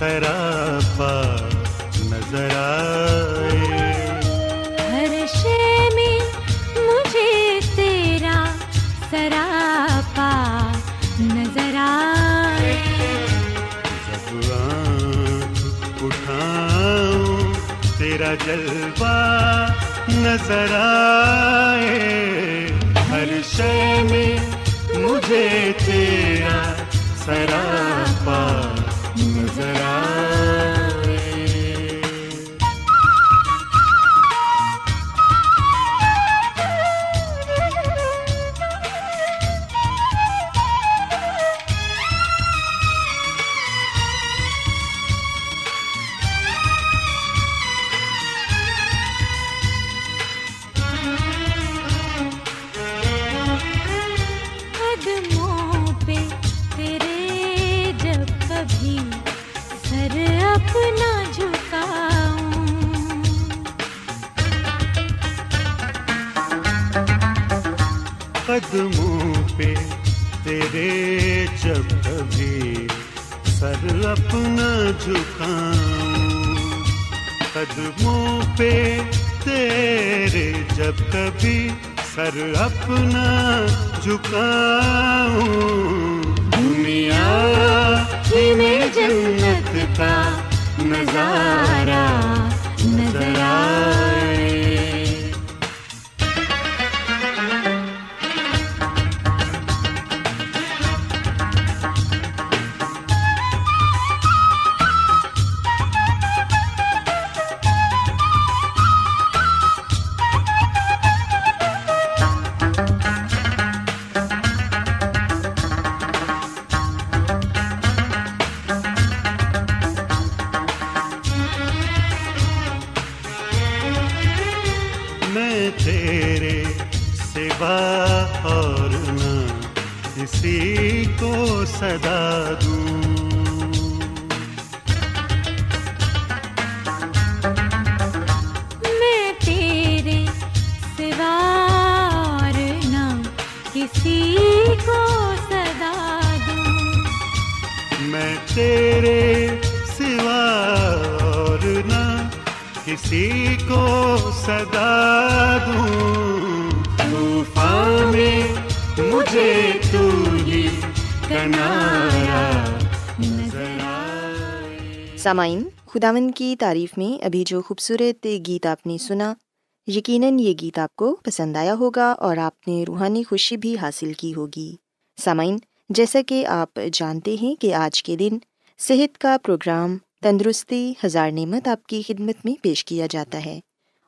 قدموں نظارہ۔ کسی کو صدا دوں۔ طوفان میں مجھے تو ہی سامعین خداون کی تعریف میں ابھی جو خوبصورت گیت آپ نے سنا، یقیناً یہ گیت آپ کو پسند آیا ہوگا اور آپ نے روحانی خوشی بھی حاصل کی ہوگی۔ سامعین، جیسا کہ آپ جانتے ہیں کہ آج کے دن صحت کا پروگرام تندرستی ہزار نعمت آپ کی خدمت میں پیش کیا جاتا ہے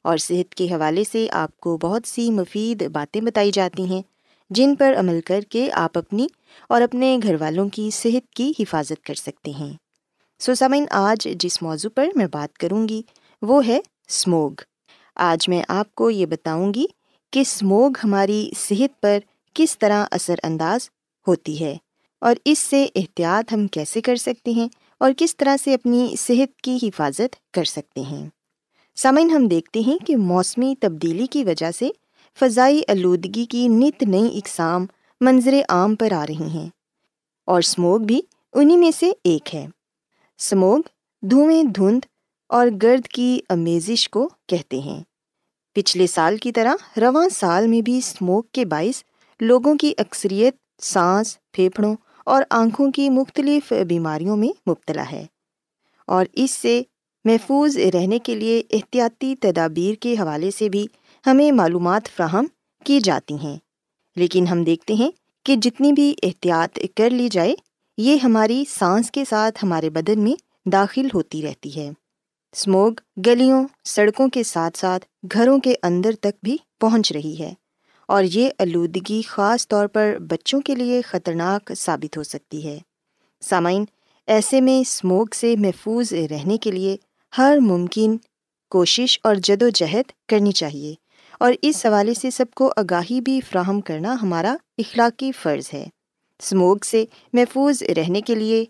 اور صحت کے حوالے سے آپ کو بہت سی مفید باتیں بتائی جاتی ہیں جن پر عمل کر کے آپ اپنی اور اپنے گھر والوں کی صحت کی حفاظت کر سکتے ہیں۔ سو سامعین، آج جس موضوع پر میں بات کروں گی وہ ہے اسموگ آج میں آپ کو یہ بتاؤں گی کہ اسموگ ہماری صحت پر کس طرح اثر انداز ہوتی ہے اور اس سے احتیاط ہم کیسے کر سکتے ہیں اور کس طرح سے اپنی صحت کی حفاظت کر سکتے ہیں۔ سامعین، ہم دیکھتے ہیں کہ موسمی تبدیلی کی وجہ سے فضائی آلودگی کی نت نئی اقسام منظر عام پر آ رہی ہیں اور اسموگ بھی انہیں میں سے ایک ہے۔ اسموگ دھوئیں دھند اور گرد کی امیزش کو کہتے ہیں۔ پچھلے سال کی طرح رواں سال میں بھی اسموگ کے باعث لوگوں کی اکثریت سانس، پھیپھڑوں اور آنکھوں کی مختلف بیماریوں میں مبتلا ہے۔ اور اس سے محفوظ رہنے کے لیے احتیاطی تدابیر کے حوالے سے بھی ہمیں معلومات فراہم کی جاتی ہیں۔ لیکن ہم دیکھتے ہیں کہ جتنی بھی احتیاط کر لی جائے، یہ ہماری سانس کے ساتھ ہمارے بدن میں داخل ہوتی رہتی ہے۔ اسموگ گلیوں، سڑکوں کے ساتھ ساتھ گھروں کے اندر تک بھی پہنچ رہی ہے۔ اور یہ آلودگی خاص طور پر بچوں کے لیے خطرناک ثابت ہو سکتی ہے۔ سامعین، ایسے میں اسموگ سے محفوظ رہنے کے لیے ہر ممکن کوشش اور جد و جہد کرنی چاہیے اور اس حوالے سے سب کو آگاہی بھی فراہم کرنا ہمارا اخلاقی فرض ہے۔ اسموگ سے محفوظ رہنے کے لیے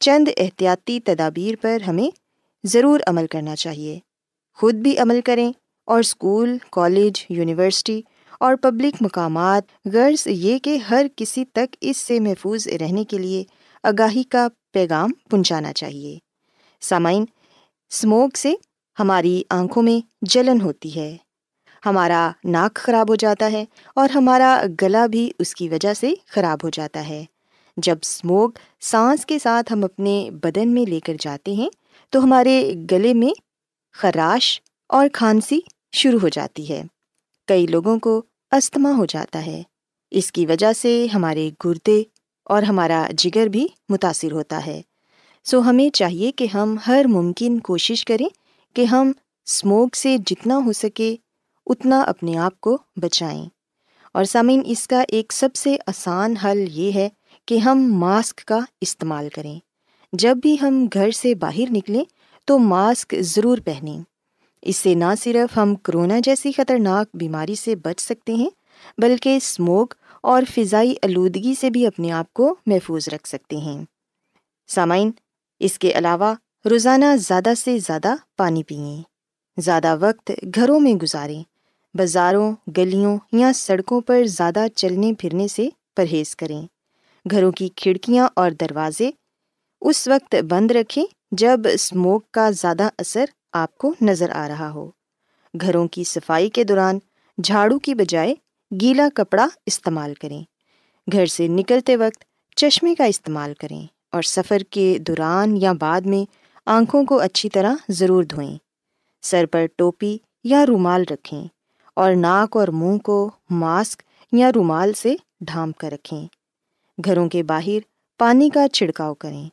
چند احتیاطی تدابیر پر ہمیں ضرور عمل کرنا چاہیے۔ خود بھی عمل کریں اور اسکول، کالج، یونیورسٹی اور پبلک مقامات، غرض یہ کہ ہر کسی تک اس سے محفوظ رہنے کے لیے آگاہی کا پیغام پہنچانا چاہیے۔ سامعین اسموگ سے ہماری آنکھوں میں جلن ہوتی ہے۔ ہمارا ناک خراب ہو جاتا ہے اور ہمارا گلا بھی اس کی وجہ سے خراب ہو جاتا ہے۔ جب اسموگ سانس کے ساتھ ہم اپنے بدن میں لے کر جاتے ہیں، تو ہمارے گلے میں خراش اور کھانسی شروع ہو جاتی ہے۔ کئی لوگوں کو استھما ہو جاتا ہے۔ اس کی وجہ سے ہمارے گردے اور ہمارا جگر بھی متاثر ہوتا ہے۔ سو ہمیں چاہیے کہ ہم ہر ممکن کوشش کریں کہ ہم اسموگ سے جتنا ہو سکے اتنا اپنے آپ کو بچائیں۔ اور سامعین، اس کا ایک سب سے آسان حل یہ ہے کہ ہم ماسک کا استعمال کریں۔ جب بھی ہم گھر سے باہر نکلیں تو ماسک ضرور پہنیں۔ اس سے نہ صرف ہم کرونا جیسی خطرناک بیماری سے بچ سکتے ہیں، بلکہ اسموگ اور فضائی آلودگی سے بھی اپنے آپ کو محفوظ رکھ سکتے ہیں۔ سامعین، اس کے علاوہ روزانہ زیادہ سے زیادہ پانی پئیں زیادہ وقت گھروں میں گزاریں۔ بازاروں، گلیوں یا سڑکوں پر زیادہ چلنے پھرنے سے پرہیز کریں۔ گھروں کی کھڑکیاں اور دروازے اس وقت بند رکھیں جب اسموک کا زیادہ اثر آپ کو نظر آ رہا ہو۔ گھروں کی صفائی کے دوران جھاڑو کی بجائے گیلا کپڑا استعمال کریں۔ گھر سے نکلتے وقت چشمے کا استعمال کریں اور سفر کے دوران یا بعد میں آنکھوں کو اچھی طرح ضرور دھوئیں۔ سر پر ٹوپی یا رومال رکھیں اور ناک اور منہ کو ماسک یا رومال سے ڈھانپ کر رکھیں۔ گھروں کے باہر پانی کا چھڑکاؤ کریں۔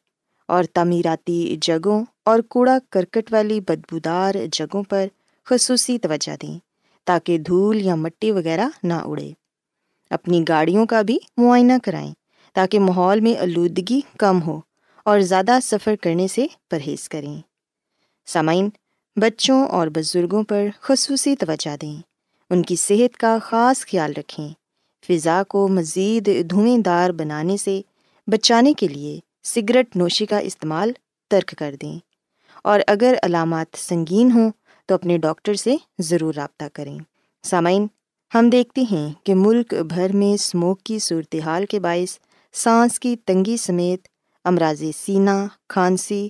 اور تعمیراتی جگہوں اور کوڑا کرکٹ والی بدبودار جگہوں پر خصوصی توجہ دیں تاکہ دھول یا مٹی وغیرہ نہ اڑے۔ اپنی گاڑیوں کا بھی معائنہ کرائیں تاکہ ماحول میں آلودگی کم ہو اور زیادہ سفر کرنے سے پرہیز کریں۔ سامعین، بچوں اور بزرگوں پر خصوصی توجہ دیں۔ ان کی صحت کا خاص خیال رکھیں۔ فضا کو مزید دھوئیں دار بنانے سے بچانے کے لیے سگریٹ نوشی کا استعمال ترک کر دیں۔ اور اگر علامات سنگین ہوں تو اپنے ڈاکٹر سے ضرور رابطہ کریں۔ سامعین، ہم دیکھتے ہیں کہ ملک بھر میں اسموک کی صورتحال کے باعث سانس کی تنگی سمیت امراض سینہ کھانسی،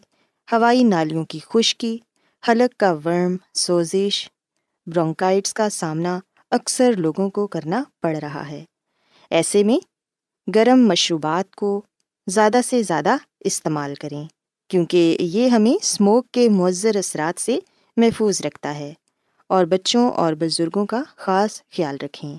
ہوائی نالیوں کی خشکی، حلق کا ورم، سوزش، برونکائٹس کا سامنا اکثر لوگوں کو کرنا پڑ رہا ہے۔ ایسے میں گرم مشروبات کو زیادہ سے زیادہ استعمال کریں، کیونکہ یہ ہمیں اسموک کے مؤثر اثرات سے محفوظ رکھتا ہے اور بچوں اور بزرگوں کا خاص خیال رکھیں۔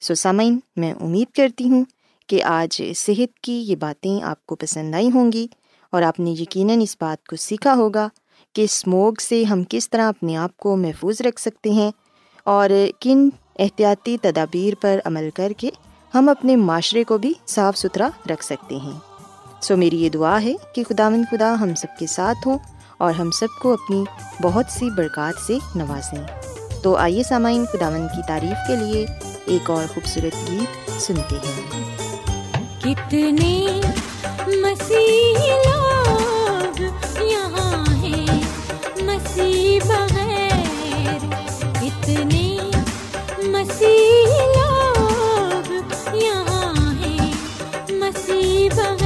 سو سامعین، میں امید کرتی ہوں کہ آج صحت کی یہ باتیں آپ کو پسند آئی ہوں گی اور آپ نے یقیناً اس بات کو سیکھا ہوگا کہ اسموگ سے ہم کس طرح اپنے آپ کو محفوظ رکھ سکتے ہیں اور کن احتیاطی تدابیر پر عمل کر کے ہم اپنے معاشرے کو بھی صاف ستھرا رکھ سکتے ہیں۔ سو میری یہ دعا ہے کہ خدا خدا ہم سب کے ساتھ ہوں اور ہم سب کو اپنی بہت سی برکات سے نوازیں۔ تو آئیے سامعین خدا کی تعریف کے لیے ایک اور خوبصورت گیت سنتے ہیں۔ کتنے مسیح لوگ یہاں ہیں، مسیح بغیر۔ کتنے مسیح لوگ یہاں ہیں، مسیح بغیر۔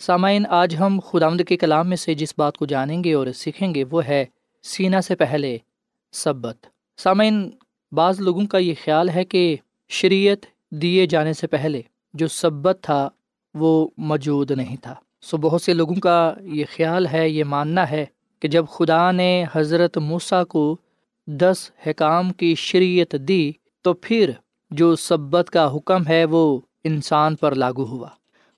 سامعین، آج ہم خدا کے کلام میں سے جس بات کو جانیں گے اور سیکھیں گے وہ ہے سینا سے پہلے سبت۔ سامعین، بعض لوگوں کا یہ خیال ہے کہ شریعت دیے جانے سے پہلے جو سبت تھا وہ موجود نہیں تھا۔ سو بہت سے لوگوں کا یہ خیال ہے، یہ ماننا ہے کہ جب خدا نے حضرت موسیٰ کو دس حکام کی شریعت دی تو پھر جو سبت کا حکم ہے وہ انسان پر لاگو ہوا۔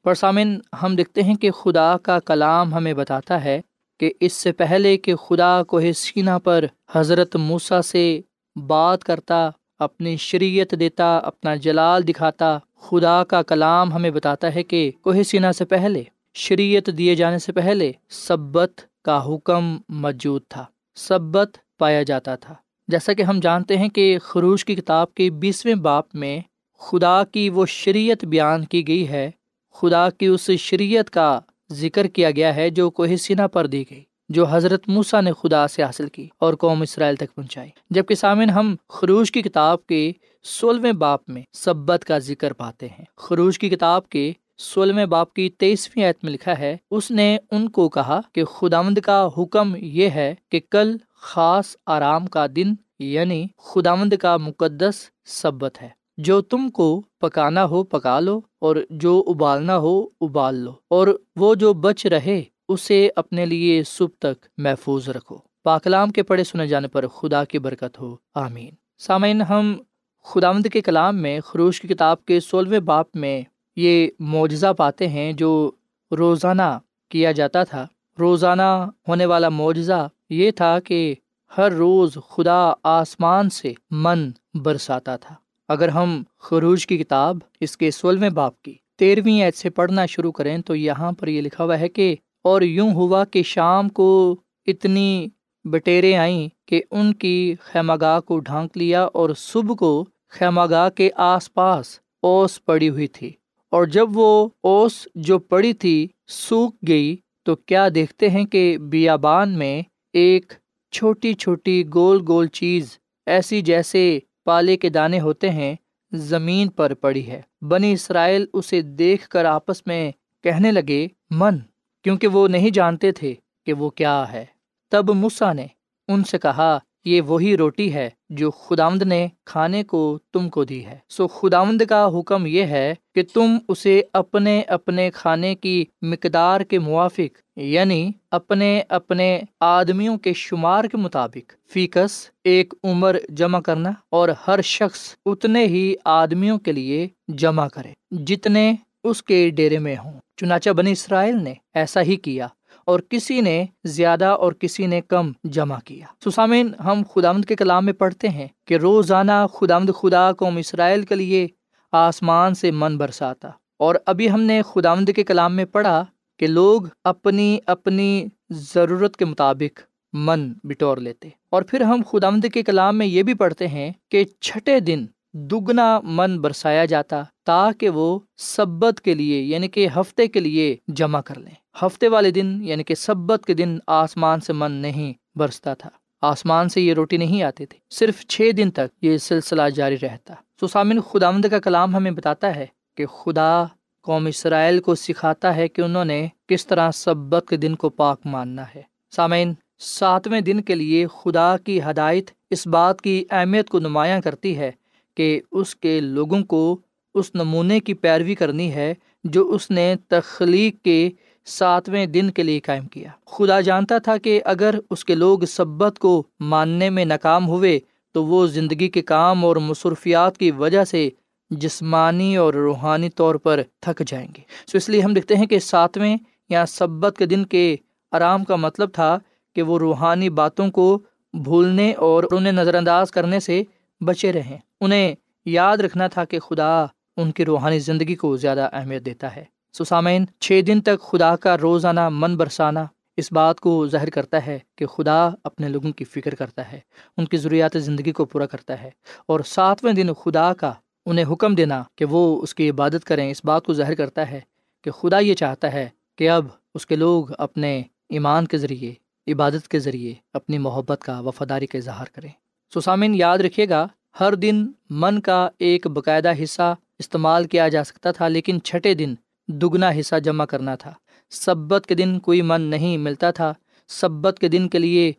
پر سامن، ہم دیکھتے ہیں کہ خدا کا کلام ہمیں بتاتا ہے کہ اس سے پہلے کہ خدا کو سینا پر حضرت موسیٰ سے بات کرتا، اپنی شریعت دیتا، اپنا جلال دکھاتا، خدا کا کلام ہمیں بتاتا ہے کہ کوہ سینا سے پہلے، شریعت دیے جانے سے پہلے سبت کا حکم موجود تھا، سبت پایا جاتا تھا۔ جیسا کہ ہم جانتے ہیں کہ خروش کی کتاب کے بیسویں باپ میں خدا کی وہ شریعت بیان کی گئی ہے خدا کی اس شریعت کا ذکر کیا گیا ہے جو کوہ سینا پر دی گئی، جو حضرت موسا نے خدا سے حاصل کی اور قوم اسرائیل تک پہنچائی۔ جبکہ سامن ہم خروش کی کتاب کے سولہویں باپ میں سبت کا ذکر پاتے ہیں۔ خروش کی کتاب کے سولہویں باپ کی تیئیسویں آیت میں لکھا ہے، اس نے ان کو کہا کہ خداوند کا حکم یہ ہے کہ کل خاص آرام کا دن یعنی خداوند کا مقدس سبت ہے۔ جو تم کو پکانا ہو پکا لو اور جو ابالنا ہو ابال لو اور وہ جو بچ رہے اسے اپنے لیے صبح تک محفوظ رکھو۔ پاکلام کے پڑھے سنے جانے پر خدا کی برکت ہو۔ آمین۔ سامعین، ہم خداوند کے کلام میں، خروش کی کتاب کے سولہویں باپ میں یہ معجزہ پاتے ہیں جو روزانہ کیا جاتا تھا۔ روزانہ ہونے والا معجزہ یہ تھا کہ ہر روز خدا آسمان سے من برساتا تھا۔ اگر ہم خروج کی کتاب اس کے سولہویں باپ کی تیرہویں ایت سے پڑھنا شروع کریں تو یہاں پر یہ لکھا ہوا ہے کہ اور یوں ہوا کہ شام کو اتنی بٹیریں آئیں کہ ان کی خیمہ گاہ کو ڈھانک لیا اور صبح کو خیمہ گاہ کے آس پاس اوس پڑی ہوئی تھی۔ اور جب وہ اوس جو پڑی تھی سوکھ گئی تو کیا دیکھتے ہیں کہ بیابان میں ایک چھوٹی چھوٹی گول گول چیز ایسی جیسے پالے کے دانے ہوتے ہیں، زمین پر پڑی ہے۔ بنی اسرائیل اسے دیکھ کر آپس میں کہنے لگے، من، کیونکہ وہ نہیں جانتے تھے کہ وہ کیا ہے۔ تب مسا نے ان سے کہا، یہ وہی روٹی ہے جو خداوند نے کھانے کو تم کو دی ہے۔ سو خداوند کا حکم یہ ہے کہ تم اسے اپنے اپنے کھانے کی مقدار کے موافق یعنی اپنے اپنے آدمیوں کے شمار کے مطابق فیکس ایک عمر جمع کرنا اور ہر شخص اتنے ہی آدمیوں کے لیے جمع کرے جتنے اس کے ڈیرے میں ہوں۔ چنانچہ بنی اسرائیل نے ایسا ہی کیا اور کسی نے زیادہ اور کسی نے کم جمع کیا۔ سسامین، ہم خدامد کے کلام میں پڑھتے ہیں کہ روزانہ خدامد خدا قوم اسرائیل کے لیے آسمان سے من برساتا اور ابھی ہم نے خدامد کے کلام میں پڑھا کہ لوگ اپنی اپنی ضرورت کے مطابق من بٹور لیتے۔ اور پھر ہم خدامد کے کلام میں یہ بھی پڑھتے ہیں کہ چھٹے دن دگنا من برسایا جاتا تاکہ وہ سبت کے لیے یعنی کہ ہفتے کے لیے جمع کر لیں۔ ہفتے والے دن یعنی کہ سبت کے دن آسمان سے من نہیں برستا تھا۔ آسمان سے یہ روٹی نہیں آتی تھی صرف چھ دن تک یہ سلسلہ جاری رہتا۔ سامن خدامد کا کلام ہمیں بتاتا ہے کہ خدا قوم اسرائیل کو سکھاتا ہے کہ انہوں نے کس طرح سبت کے دن کو پاک ماننا ہے۔ سامعین، ساتویں دن کے لیے خدا کی ہدایت اس بات کی اہمیت کو نمایاں کرتی ہے کہ اس کے لوگوں کو اس نمونے کی پیروی کرنی ہے جو اس نے تخلیق کے ساتویں دن کے لیے قائم کیا۔ خدا جانتا تھا کہ اگر اس کے لوگ سبت کو ماننے میں ناکام ہوئے تو وہ زندگی کے کام اور مصروفیات کی وجہ سے جسمانی اور روحانی طور پر تھک جائیں گے۔ سو اس لیے ہم دیکھتے ہیں کہ ساتویں یا سبت کے دن کے آرام کا مطلب تھا کہ وہ روحانی باتوں کو بھولنے اور انہیں نظر انداز کرنے سے بچے رہیں۔ انہیں یاد رکھنا تھا کہ خدا ان کی روحانی زندگی کو زیادہ اہمیت دیتا ہے۔ سسامین چھ دن تک خدا کا روزانہ من برسانا اس بات کو ظاہر کرتا ہے کہ خدا اپنے لوگوں کی فکر کرتا ہے، ان کی ضروریات زندگی کو پورا کرتا ہے۔ اور ساتویں دن خدا کا انہیں حکم دینا کہ وہ اس کی عبادت کریں۔ اس بات کو ظاہر کرتا ہے کہ خدا یہ چاہتا ہے کہ اب اس کے لوگ اپنے ایمان کے ذریعے، عبادت کے ذریعے اپنی محبت کا وفاداری کا اظہار کریں۔ سسامین یاد رکھیے گا، ہر دن من کا ایک باقاعدہ حصہ استعمال کیا جا سکتا تھا، لیکن چھٹے دن دگنا حصہ جمع کرنا تھا۔ سبت کے دن کوئی من نہیں ملتا تھا۔ سبت کے دن کے لیے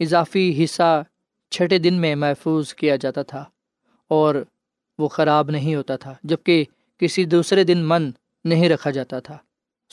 اضافی حصہ چھٹے دن میں محفوظ کیا جاتا تھا۔ اور وہ خراب نہیں ہوتا تھا جبکہ کسی دوسرے دن من نہیں رکھا جاتا تھا۔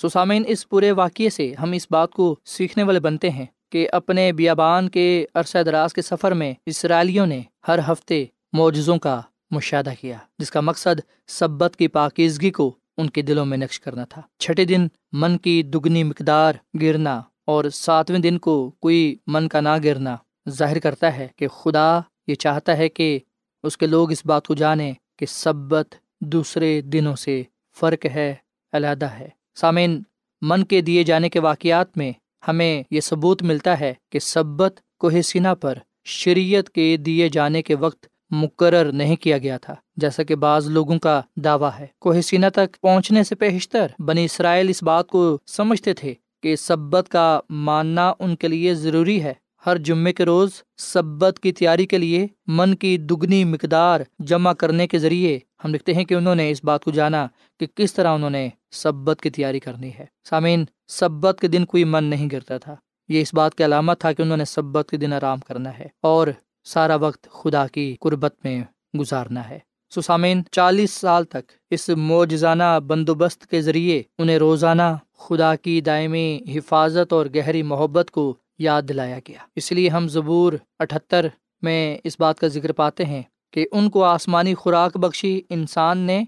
سسامین اس پورے واقعے سے ہم اس بات کو سیکھنے والے بنتے ہیں کہ اپنے بیابان کے عرصہ دراز کے سفر میں اسرائیلیوں نے ہر ہفتے معجزوں کا مشاہدہ کیا، جس کا مقصد سبت کی پاکیزگی کو ان کے دلوں میں نقش کرنا تھا۔ چھٹے دن من کی دگنی مقدار گرنا اور ساتویں دن کو کوئی من کا نہ گرنا ظاہر کرتا ہے کہ خدا یہ چاہتا ہے کہ اس کے لوگ اس بات کو جانیں کہ سبت دوسرے دنوں سے فرق ہے، علیحدہ ہے۔ سامعین، من کے دیے جانے کے واقعات میں ہمیں یہ ثبوت ملتا ہے کہ سبت کو سینا پر شریعت کے دیے جانے کے وقت مقرر نہیں کیا گیا تھا، جیسا کہ بعض لوگوں کا دعویٰ ہے۔ کوہ سینا تک پہنچنے سے پیشتر بنی اسرائیل اس بات کو سمجھتے تھے کہ سبت کا ماننا ان کے لیے ضروری ہے۔ ہر جمعے کے روز سبت کی تیاری کے لیے من کی دگنی مقدار جمع کرنے کے ذریعے ہم لکھتے ہیں کہ انہوں نے اس بات کو جانا کہ کس طرح انہوں نے سبت کی تیاری کرنی ہے۔ سامعین، سبت کے دن کوئی من نہیں گرتا تھا۔ یہ اس بات کی علامت تھا کہ انہوں نے سبت کے دن آرام کرنا ہے اور سارا وقت خدا کی قربت میں گزارنا ہے۔ سسامین چالیس سال تک اس موجزانہ بندوبست کے ذریعے انہیں روزانہ خدا کی دائمی حفاظت اور گہری محبت کو یاد دلایا گیا۔ اس لیے ہم ضبور اٹھتر میں اس بات کا ذکر پاتے ہیں کہ ان کو آسمانی خوراک بخشی انسان نے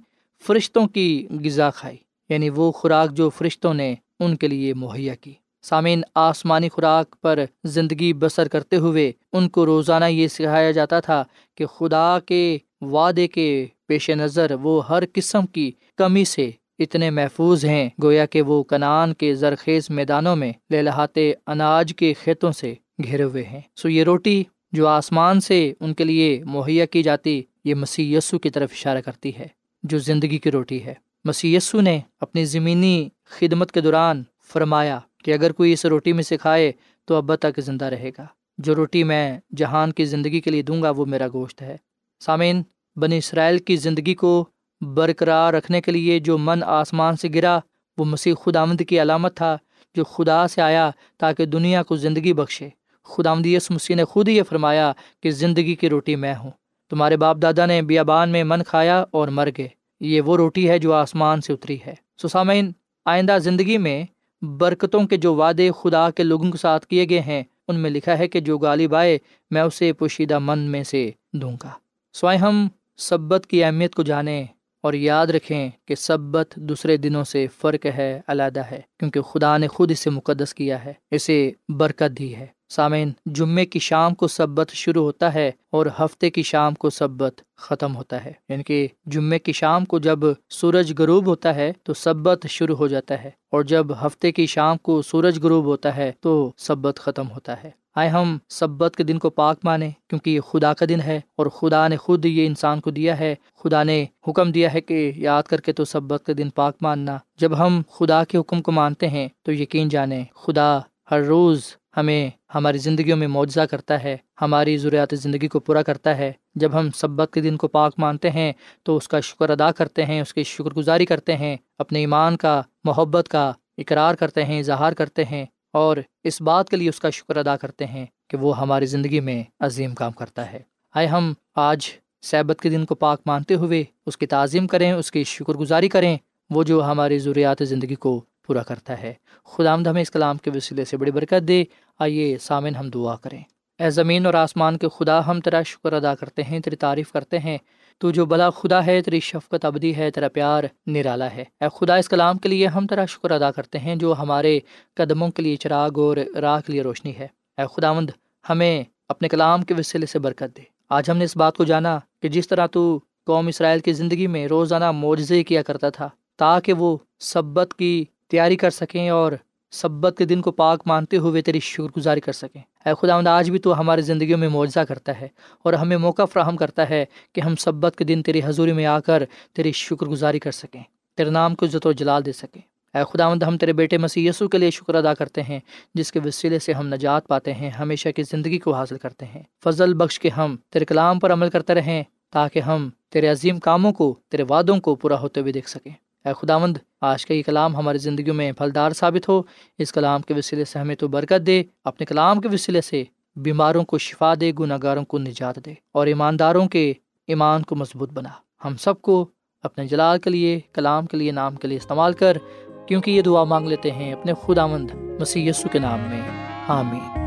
فرشتوں کی غذا کھائی یعنی وہ خوراک جو فرشتوں نے ان کے لیے مہیا کی۔ سامعین، آسمانی خوراک پر زندگی بسر کرتے ہوئے ان کو روزانہ یہ سکھایا جاتا تھا کہ خدا کے وعدے کے پیش نظر وہ ہر قسم کی کمی سے اتنے محفوظ ہیں گویا کہ وہ کنان کے زرخیز میدانوں میں لہلاتے اناج کے کھیتوں سے گھیرے ہوئے ہیں۔ سو یہ روٹی جو آسمان سے ان کے لیے مہیا کی جاتی، یہ مسی یسو کی طرف اشارہ کرتی ہے، جو زندگی کی روٹی ہے۔ مسی یسو نے اپنی زمینی خدمت کے دوران فرمایا کہ اگر کوئی اس روٹی میں سے کھائے تو اب تک زندہ رہے گا۔ جو روٹی میں جہان کی زندگی کے لیے دوں گا وہ میرا گوشت ہے۔ سامعین، بنی اسرائیل کی زندگی کو برقرار رکھنے کے لیے جو من آسمان سے گرا، وہ مسیح خدا آمد کی علامت تھا جو خدا سے آیا تاکہ دنیا کو زندگی بخشے۔ خدا یس مسیح نے خود ہی یہ فرمایا کہ زندگی کی روٹی میں ہوں۔ تمہارے باپ دادا نے بیابان میں من کھایا اور مر گئے۔ یہ وہ روٹی ہے جو آسمان سے اتری ہے۔ سسامین آئندہ زندگی میں برکتوں کے جو وعدے خدا کے لوگوں کے ساتھ کیے گئے ہیں، ان میں لکھا ہے کہ جو غالب آئے میں اسے پوشیدہ من میں سے دوں گا۔ سوائے ہم، سبت کی اہمیت کو جانیں۔ اور یاد رکھیں کہ سبت دوسرے دنوں سے فرق ہے، علیحدہ ہے، کیونکہ خدا نے خود اسے مقدس کیا ہے، اسے برکت دی ہے۔ سامعین جمعے کی شام کو سبت شروع ہوتا ہے اور ہفتے کی شام کو سبت ختم ہوتا ہے۔ یعنی کہ جمعے کی شام کو جب سورج غروب ہوتا ہے تو سبت شروع ہو جاتا ہے اور جب ہفتے کی شام کو سورج غروب ہوتا ہے تو سبت ختم ہوتا ہے۔ آئے ہم، سبت کے دن کو پاک مانیں کیونکہ یہ خدا کا دن ہے اور خدا نے خود یہ انسان کو دیا ہے۔ خدا نے حکم دیا ہے کہ یاد کر کے تو سبت کے دن پاک ماننا۔ جب ہم خدا کے حکم کو مانتے ہیں تو یقین جانیں خدا ہر روز ہمیں ہماری زندگیوں میں معاوضہ کرتا ہے، ہماری ضروریات زندگی کو پورا کرتا ہے۔ جب ہم سبت کے دن کو پاک مانتے ہیں تو اس کا شکر ادا کرتے ہیں، اس کی شکر گزاری کرتے ہیں، اپنے ایمان کا، محبت کا اقرار کرتے ہیں، اظہار کرتے ہیں۔ اور اس بات کے لیے اس کا شکر ادا کرتے ہیں کہ وہ ہماری زندگی میں عظیم کام کرتا ہے۔ آئے ہم آج صحبت کے دن کو پاک مانتے ہوئے اس کی تعظیم کریں، اس کی شکر گزاری کریں، وہ جو ہماری ضروریات زندگی کو پورا کرتا ہے۔ خدا آمد ہمیں اس کلام کے وسیلے سے بڑی برکت دے۔ آئیے سامن ہم دعا کریں۔ اے زمین اور آسمان کے خدا، ہم تیرا شکر ادا کرتے ہیں، تیری تعریف کرتے ہیں۔ تو جو بلا خدا ہے، تیری شفقت ابدی ہے، تیرا پیار نرالا ہے۔ اے خدا، اس کلام کے لیے ہم تیرا شکر ادا کرتے ہیں جو ہمارے قدموں کے لیے چراغ اور راہ کے لیے روشنی ہے۔ اے خداوند، ہمیں اپنے کلام کے وسیلے سے برکت دے۔ آج ہم نے اس بات کو جانا کہ جس طرح تو قوم اسرائیل کی زندگی میں روزانہ معجزے کیا کرتا تھا، تاکہ وہ سبت کی تیاری کر سکیں اور سبت کے دن کو پاک مانتے ہوئے تیری شکر گزاری کر سکیں۔ اے خدا آج بھی تو ہماری زندگیوں میں معجزہ کرتا ہے اور ہمیں موقع فراہم کرتا ہے کہ ہم سبت کے دن تیری حضوری میں آ کر تیری شکر گزاری کر سکیں، تیرے نام کو عزت و جلال دے سکیں۔ اے خدا ہم تیرے بیٹے مسیح یسو کے لیے شکر ادا کرتے ہیں، جس کے وسیلے سے ہم نجات پاتے ہیں، ہمیشہ کی زندگی کو حاصل کرتے ہیں۔ فضل بخش کے ہم تیرے کلام پر عمل کرتے رہیں، تاکہ ہم تیرے عظیم کاموں کو، تیرے وعدوں کو پورا ہوتے ہوئے دیکھ سکیں۔ اے خدا مند آج کا یہ کلام ہماری زندگیوں میں پھلدار ثابت ہو۔ اس کلام کے وسیلے سے ہمیں تو برکت دے، اپنے کلام کے وسیلے سے بیماروں کو شفا دے گناہ گاروں کو نجات دے اور ایمانداروں کے ایمان کو مضبوط بنا۔ ہم سب کو اپنے جلال کے لیے، کلام کے لیے، نام کے لیے استعمال کر، کیونکہ یہ دعا مانگ لیتے ہیں اپنے خدا مند مسی کے نام میں۔ حامد